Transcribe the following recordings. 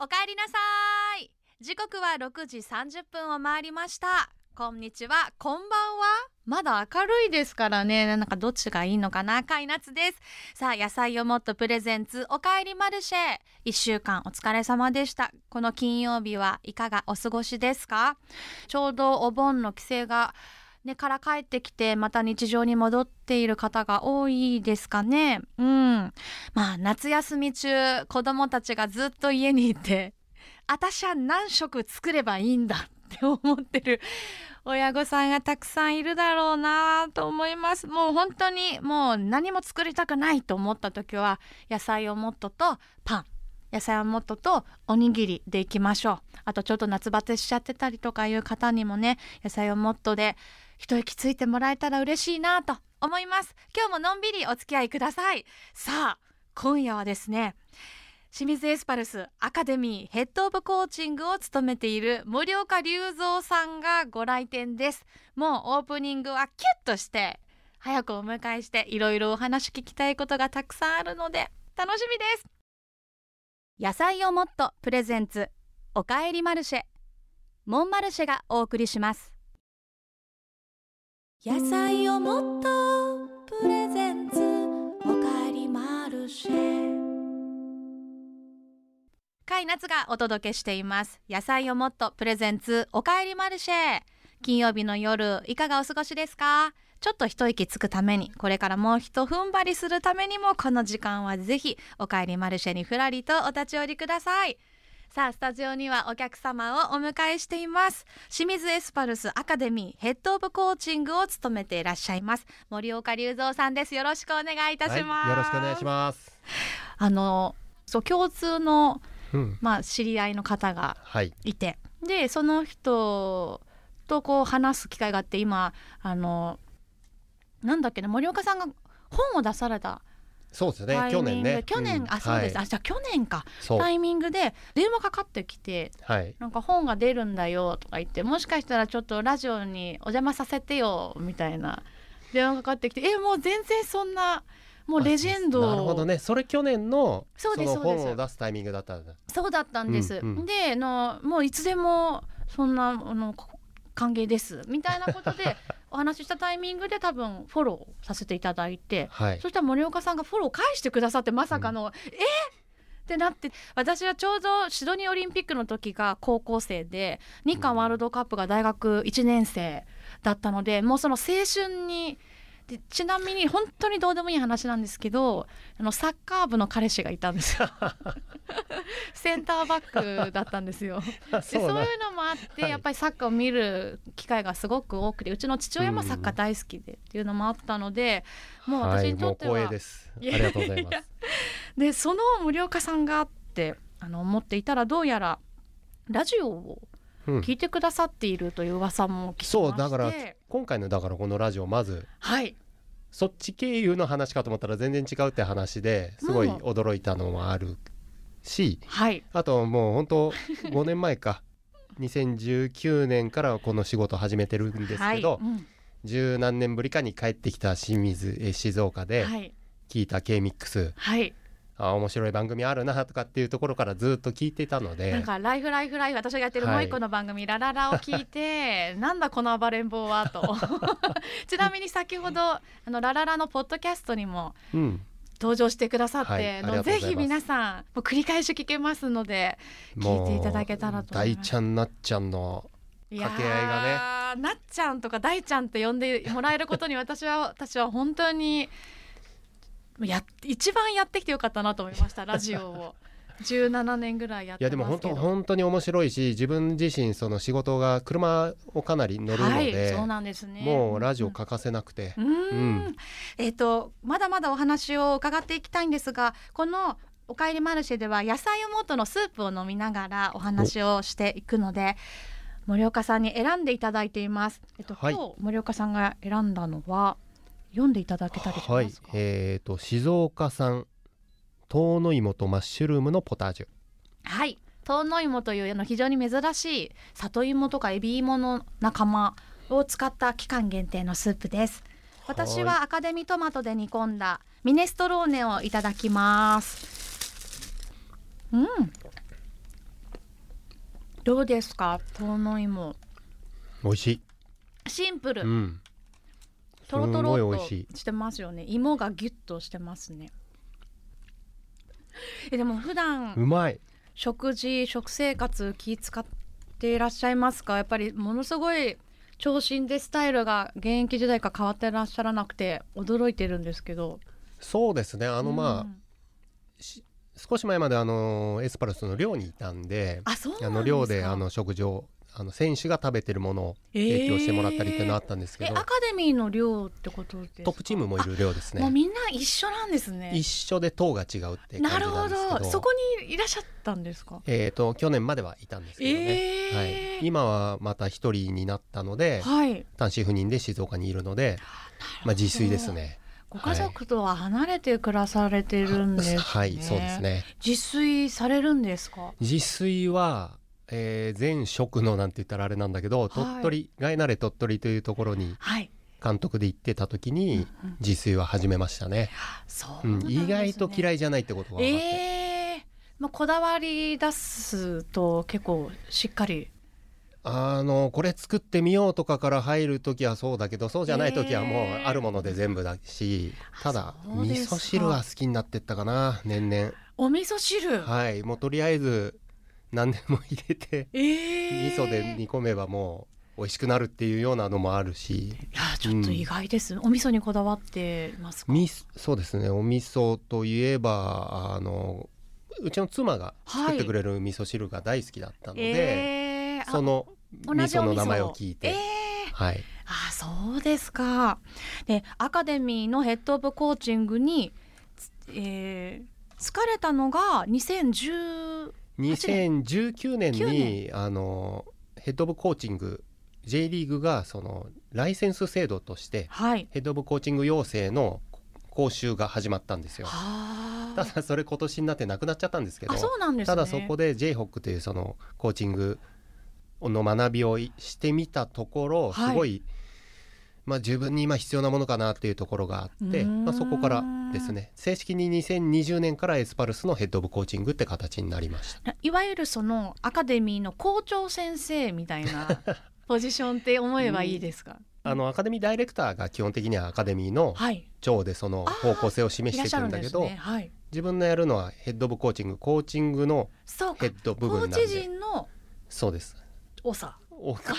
おかえりなさい。時刻は6時30分を回りました。こんにちは。こんばんは。まだ明るいですからね。なんかどっちがいいのかな。カイナツです。さあ野菜をもっとプレゼンツ。おかえりマルシェ。一週間お疲れ様でした。この金曜日はいかがお過ごしですか？ちょうどお盆の帰省がね、から帰ってきてまた日常に戻っている方が多いですかね。うん。まあ夏休み中子供たちがずっと家にいて 私は何食作ればいいんだって思ってる 親御さんがたくさんいるだろうなと思いますもう本当にもう何も作りたくないと思った時は野菜をもっととパン野菜をもっととおにぎりでいきましょうあとちょっと夏バテしちゃってたりとかいう方にもね野菜をもっとで一息ついてもらえたら嬉しいなと思います。今日ものんびりお付き合いください。さあ今夜はですね清水エスパルスアカデミーヘッドオブコーチングを務めている森岡隆三さんがご来店です。もうオープニングはキュッとして早くお迎えしていろいろお話聞きたいことがたくさんあるので楽しみです。野菜をもっとプレゼンツおかえりマルシェモンマルシェがお送りします。野菜をもっとプレゼンツおかえりマルシェ。甲斐夏がお届けしています。野菜をもっとプレゼンツおかえりマルシェ。金曜日の夜いかがお過ごしですか？ちょっと一息つくためにこれからもう一踏ん張りするためにもこの時間はぜひおかえりマルシェにふらりとお立ち寄りください。さあスタジオにはお客様をお迎えしています。清水エスパルスアカデミーヘッドオブコーチングを務めていらっしゃいます。森岡隆三さんです。よろしくお願いいたします、はい、よろしくお願いします。あのそう共通の、うん、まあ知り合いの方がい。て、はい、でその人とこう話す機会があって今あのなんだっけね森岡さんが本を出されたそうですね。去年ね。去年、うん、あそうです、はい、あじゃあ去年か。タイミングで電話かかってきて、はい、なんか本が出るんだよとか言ってもしかしたらちょっとラジオにお邪魔させてよみたいな電話かかってきてえもう全然そんなもうレジェンド。なるほどね。それ去年のその本を出すタイミングだったんだ。そうだったんです、うんうん、でのもういつでもそんなあの歓迎です。みたいなことで お話ししたタイミングで多分フォローさせていただいて、はい、そしたら森岡さんがフォロー返してくださってまさかの「うん、えってなって私はちょうどシドニーオリンピックの時が高校生で日韓ワールドカップが大学1年生だったのでもうその青春にでちなみに本当にどうでもいい話なんですけどあのサッカー部の彼氏がいたんですよ。センターバックだったんですよ。でそういうのもあって、はい、やっぱりサッカーを見る機会がすごく多くてうちの父親もサッカー大好きでっていうのもあったので、もう私にとっては、はい、です。ありがとうございます。でその森岡さんがあってあの思っていたらどうやらラジオを聞いてくださっているという噂も聞きまして、そうだから今回のだからこのラジオまず、はい、そっち経由の話かと思ったら全然違うって話ですごい驚いたのもあるし、はい、あともう本当5年前か。2019年からこの仕事始めてるんですけど、はい。うん、十何年ぶりかに帰ってきた清水え静岡で聞いた K-MIX、はい、あ面白い番組あるなとかっていうところからずっと聞いてたので。なんか「ライフライフライフ」私がやってるもう一個の番組「はい、ラララ」を聞いて なんだこの暴れん坊はと。ちなみに先ほどあのラララのポッドキャストにも、登場してくださって、はい、ぜひ皆さんもう繰り返し聞けますので聞いていただけたらと大ちゃんなっちゃんの掛け合いがね。なっちゃんとか大ちゃんって呼んでもらえることに私は私は本当にや一番やってきてよかったなと思いましたラジオを。17年ぐらいやっていやでも本当本当に面白いし自分自身その仕事が車をかなり乗るので、はい、そうなんですね。もうラジオ欠かせなくて、うん、うん、えっ、ー、とまだまだお話を伺っていきたいんですがこのおかえりマルシェでは野菜をもとのスープを飲みながらお話をしていくので森岡さんに選んでいただいています。えっと、はい、今日森岡さんが選んだのは読んでいただけたりしますか、はい、えーと、静岡産遠野芋とマッシュルームのポタージュ。はい遠野芋というの非常に珍しい里芋とかエビ芋の仲間を使った期間限定のスープです。私はアカデミートマトで煮込んだミネストローネをいただきます。うん。どうですか？遠野芋。美味しい。シンプル、うん、とろとろとしてますよね。芋がギュッとしてますね。えでも普段うまい。食事食生活気使っていらっしゃいますか？やっぱりものすごい長身でスタイルが現役時代から変わってらっしゃらなくて驚いてるんですけど。そうですね。あのまあ、うん、少し前まであのエスパルスの寮にいたんであの寮であの食事をあの選手が食べてるものを提供してもらったりっていうのあったんですけど、えー、アカデミーの寮ってことですトップチームもいる寮ですね。もうみんな一緒なんですね。一緒で党が違うってなるほど。そこにいらっしゃったんですか？えっ、ー、と去年まではいたんですけどね、えー、はい、今はまた一人になったので、はい、単身赴任で静岡にいるのでまあ自炊ですね。ご家族とは離れて暮らされてるんです、ね。はい、はい、そうですね。自炊されるんですか？自炊はえー、前職のなんて言ったらあれなんだけど、鳥取ガイナレ鳥取というところに監督で行ってた時に自炊は始めましたね。うん、ね、意外と嫌いじゃないってことが分かって。えー、まあ、こだわり出すと結構しっかり。あのこれ作ってみようとかから入る時はそうだけどそうじゃない時はもうあるもので全部だし、えー、ただ味噌汁は好きになってったかな年々。お味噌汁？はい。もうとりあえず何でも入れて、えー、味噌で煮込めばもう美味しくなるっていうようなのもあるし。いやちょっと意外です、うん、お味噌にこだわってますか？そうですね。お味噌といえばあのうちの妻が作ってくれる味噌汁が大好きだったので、はいえー、その味噌の名前を聞いて、えー、はい。あそうですか。でアカデミーのヘッド・オブ・コーチングに、えー、疲れたのが2010 2019年にあのヘッド・オブ・コーチング J リーグがそのライセンス制度として、はい、ヘッド・オブ・コーチング養成の講習が始まったんですよ。ただそれ今年になってなくなっちゃったんですけど、ね、ただそこで j ホックというそのコーチングの学びをしてみたところすごい、はいまあ、自分に今必要なものかなっていうところがあって、まあ、そこからですね。正式に2020年からエスパルスのヘッド・オブ・コーチングって形になりました。いわゆるそのアカデミーの校長先生みたいな ポジションって思えばいいですか、あのアカデミーダイレクターが基本的にはアカデミーの長でその方向性を示していくんだけど、ね。はい、自分のやるのはヘッド・オブ・コーチングコーチングのヘッド部分なんで。コーチ陣のそうです。長お長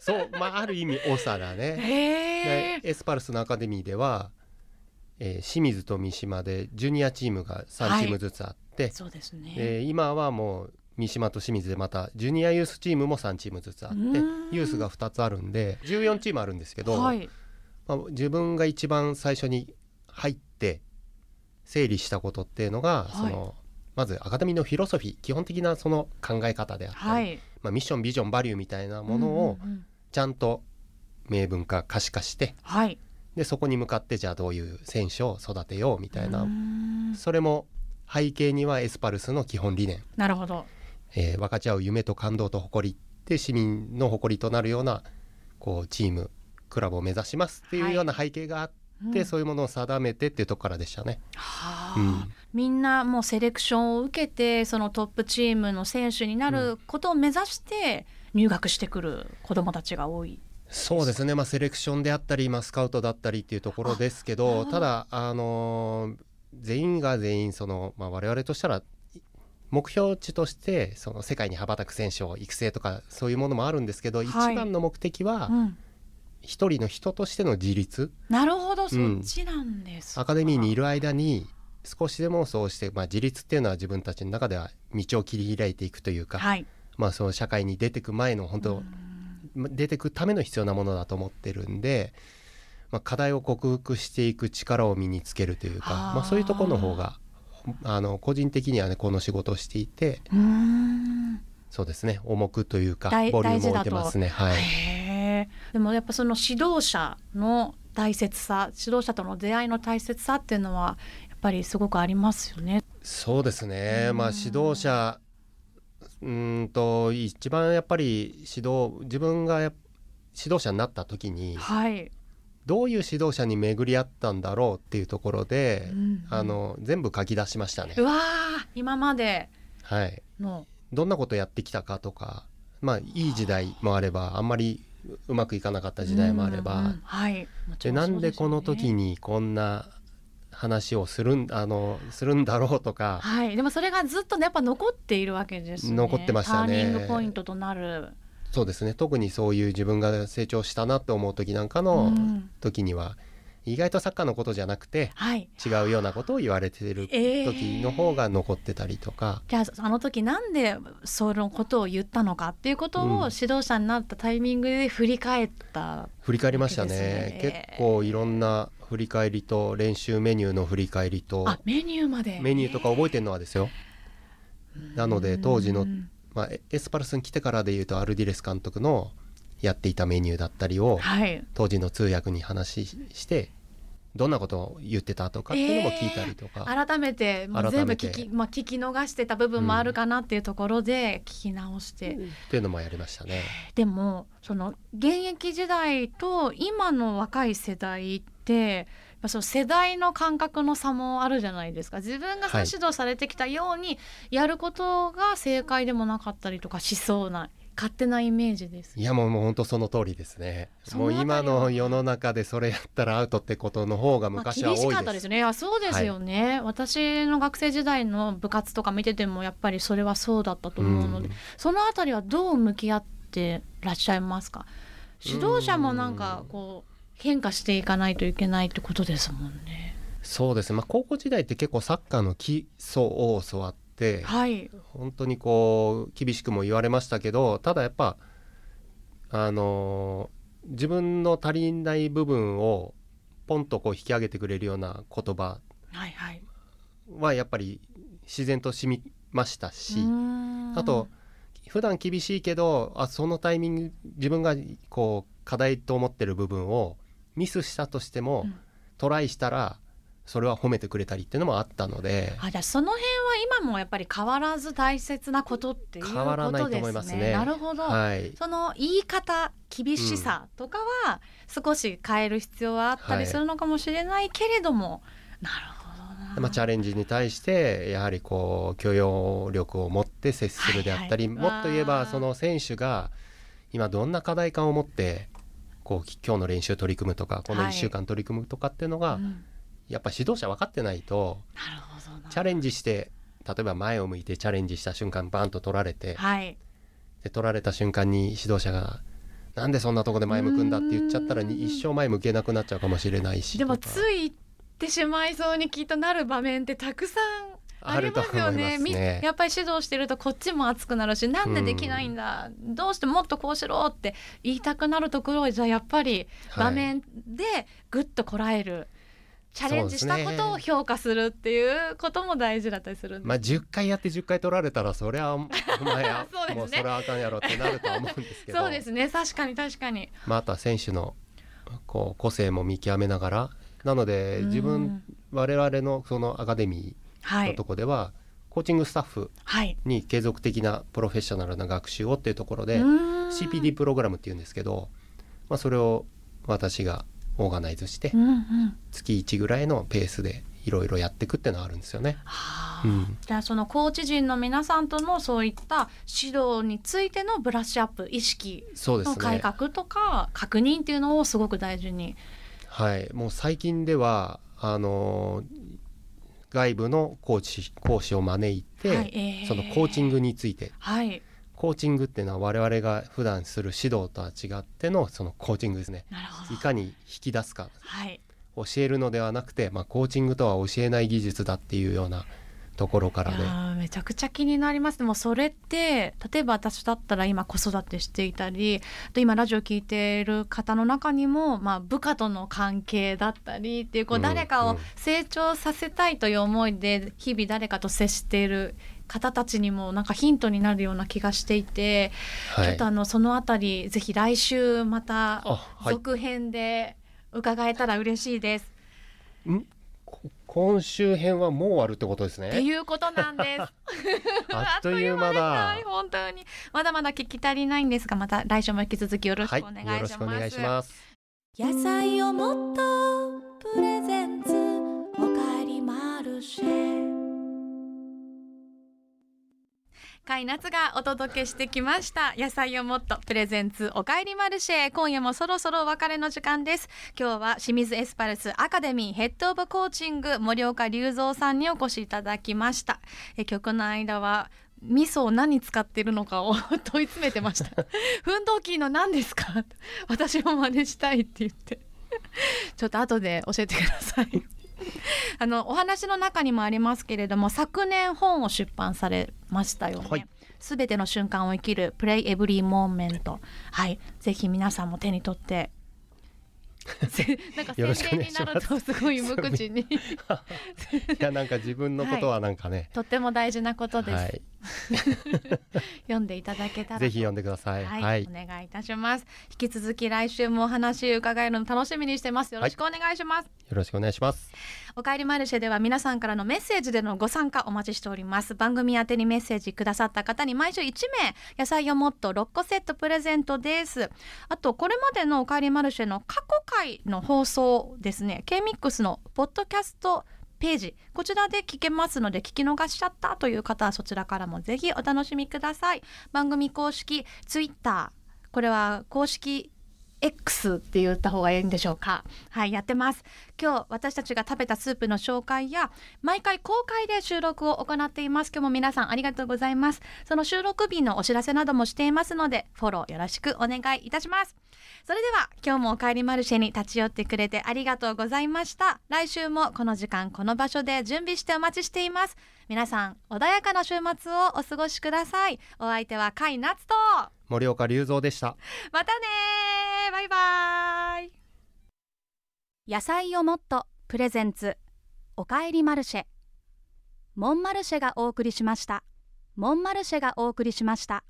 そうまあある意味長だね。エスパルスのアカデミーでは、えー、清水と三島でジュニアチームが3チームずつあって、はい、そうですね、えー、今はもう三島と清水でまたジュニアユースチームも3チームずつあってユースが2つあるんで14チームあるんですけど、はい、まあ、自分が一番最初に入って整理したことっていうのが、はい、そのまずアカデミーのフィロソフィー基本的なその考え方であったり、はい、まあ、ミッションビジョンバリューみたいなものをちゃんと明文化可視化して、はい、でそこに向かってじゃあどういう選手を育てようみたいな。それも背景にはエスパルスの基本理念。なるほど、えー、分かち合う夢と感動と誇りって市民の誇りとなるようなこうチームクラブを目指しますっていうような背景があって、はいうん、そういうものを定めてっていうとこからでしたね。はあ、うん。みんなもうセレクションを受けてそのトップチームの選手になることを目指して入学してくる子どもたちが多い。そうですね、まあ、セレクションであったり、まあ、スカウトだったりっていうところですけど。ただ、あのー、全員が全員その、まあ、我々としたら目標値としてその世界に羽ばたく選手を育成とかそういうものもあるんですけど、はい、一番の目的は、うん一人の人としての自立？なるほど、そっちなんです、アカデミーにいる間に少しでもそうして、まあ、自立っていうのは自分たちの中では道を切り開いていくというか、はい、まあ、その社会に出てく前の本当出てくための必要なものだと思ってるんで、まあ、課題を克服していく力を身につけるというかまあ、そういうところの方があの個人的にはねこの仕事をしていてそうですね重くというかボリュームを置いてますね。はい、でもやっぱその指導者の大切さ指導者との出会いの大切さっていうのはぱりすごくありますよね。そうですね、まあ、指導者うんと一番やっぱり指導自分が指導者になった時に、はい、どういう指導者に巡り合ったんだろうっていうところで、うんうん、あの全部書き出しましたね。うわ今まで。はい。どんなことやってきたかとかまあいい時代もあればあんまりうまくいかなかった時代もあれば、で、ね、なんでこの時にこんな話をするんあのするんだろうとか、はい、でもそれがずっとねやっぱ残っているわけですね。残ってましたね。ターニングポイントとなる。そうですね。特にそういう自分が成長したなと思う時なんかの時には、意外とサッカーのことじゃなくて、はい、違うようなことを言われてる時の方が残ってたりとか、えー、じゃああの時なんでそのことを言ったのかっていうことを指導者になったタイミングで振り返った、ね、振り返りましたね。結構いろんな振り返りと練習メニューの振り返りとメニューまで。メニューとか覚えてるのはですよ。なので当時のまあ、エスパルスに来てからでいうとアルディレス監督のやっていたメニューだったりを、はい、当時の通訳に話してどんなことを言ってたとかっていうのも聞いたりとか、えー、改めてもう全部聞き,、まあ、聞き逃してた部分もあるかなっていうところで聞き直して、うん、っていうのもやりましたね。でもその現役時代と今の若い世代ってその世代の感覚の差もあるじゃないですか。自分が指導されてきたようにやることが正解でもなかったりとかしそうな勝手なイメージです。いやもうもう本当その通りですね。もう今の世の中でそれやったらアウトってことの方が昔は多いです、まあ、厳しかったですね。あそうですよね、はい、私の学生時代の部活とか見ててもやっぱりそれはそうだったと思うので、うん、そのあたりはどう向き合ってらっしゃいますか？指導者もなんかこう変化していかないといけないってことですもんね。そうです。ね、まあ、高校時代って結構サッカーの基礎を教わって、はい、本当にこう厳しくも言われましたけどただやっぱあのー、自分の足りない部分をポンとこう引き上げてくれるような言葉はやっぱり自然と染みましたし、あと普段厳しいけどあそのタイミング自分がこう課題と思ってる部分をミスしたとしても、うん、トライしたらそれは褒めてくれたりっていうのもあったので。あじゃその辺は今もやっぱり変わらず大切なことっていうことですね。変わらないと思いますね。なるほど、はい、その言い方厳しさとかは少し変える必要はあったりするのかもしれないけれども、なるほどまあ、チャレンジに対してやはりこう許容力を持って接するであったり、はいはい、もっと言えばその選手が今どんな課題感を持ってこう今日の練習取り組むとかこの1週間取り組むとかっていうのが、はい。うん、やっぱ指導者分かってないとチャレンジして例えば前を向いてチャレンジした瞬間バンと取られて、はい、で取られた瞬間に指導者が「なんでそんなとこで前向くんだ」って言っちゃったら一生前向けなくなっちゃうかもしれないしでもついってしまいそうにきっとなる場面ってたくさんありますよね、ね、やっぱり指導してるとこっちも熱くなるしなんでできないんだ、うん、どうしてもっとこうしろって言いたくなるところをじゃあやっぱり場面でぐっとこらえる。はいチャレンジしたことを評価するっていうことも大事だったりするんで、ね、まあ10回やって10回取られたらそりゃお前 やね、もうそれはあかんやろってなるとは思うんですけど。そうですね。確かに確かに、まあ、あとは選手のこう個性も見極めながら。なので自分我々のそのアカデミーのとこでは、コーチングスタッフに継続的なプロフェッショナルな学習をっていうところで CPD プログラムっていうんですけど、まあ、それを私がオーガナイズして、月1ぐらいのペースでいろいろやっていくっていうのはあるんですよね。うん、じゃあそのコーチ陣の皆さんとのそういった指導についてのブラッシュアップ意識の改革とか確認っていうのをすごく大事に。はい、もう最近ではあの外部のコーチ講師を招いて、はいえー、そのコーチングについて、はい、コーチングっていうのは我々が普段する指導とは違ってのそのコーチングですね。いかに引き出すか、はい、教えるのではなくて、まあ、コーチングとは教えない技術だっていうようなところからで。めちゃくちゃ気になります。でもそれって例えば私だったら今子育てしていたりと今ラジオ聞いている方の中にも、まあ、部下との関係だったりっていうこう誰かを成長させたいという思いで日々誰かと接している方たちにもなんかヒントになるような気がしていて、はい、ちょっとあのそのあたりぜひ来週また続編で伺えたら嬉しいです。ん？今週編はもう終わるってことですね？っていうことなんです。あっという間だ。本当にまだまだ聞き足りないんですが、また来週も引き続きよろしくお願いします。はい、よろしくお願いします。野菜をもっとかい夏がお届けしてきました。野菜をもっとプレゼンツおかえりマルシェ。今夜もそろそろお別れの時間です。今日は清水エスパルスアカデミーヘッドオブコーチング森岡隆三さんにお越しいただきました。え曲の間は味噌を何使ってるのかを問い詰めてました。奮闘機の何ですか？私も真似したいって言って。ちょっと後で教えてください あのお話の中にもありますけれども昨年本を出版されましたよね、はい。すべての瞬間を生きるプレイエブリーモーメントはい。ぜひ皆さんも手に取ってなんか宣伝になるとす。ごい無口に。いやなんか自分のことはなんかね、はい、とっても大事なことです、はい、読んでいただけたらぜひ読んでください、はい、はい、お願いいたします。引き続き来週もお話伺えるの楽しみにしてます。よろしくお願いします、よろしくお願いしますおかえりマルシェでは皆さんからのメッセージでのご参加お待ちしております。番組宛にメッセージくださった方に毎週1名野菜をもっと6個セットプレゼントです。あとこれまでのおかえりマルシェの過去回の放送ですね。K-MIX のポッドキャストページ。こちらで聞けますので聞き逃しちゃったという方はそちらからもぜひお楽しみください。番組公式 Twitter これは公式 X って言った方がいいんでしょうか？はいやってます。今日私たちが食べたスープの紹介や毎回公開で収録を行っています。今日も皆さんありがとうございます。その収録日のお知らせなどもしていますのでフォローよろしくお願いいたします。それでは今日もおかえりマルシェに立ち寄ってくれてありがとうございました。来週もこの時間この場所で準備してお待ちしています。皆さん穏やかな週末をお過ごしください。お相手は甲斐夏と森岡隆三でした。またねバイバイ。野菜をもっとプレゼンツ。おかえりマルシェ。モンマルシェがお送りしました。モンマルシェがお送りしました。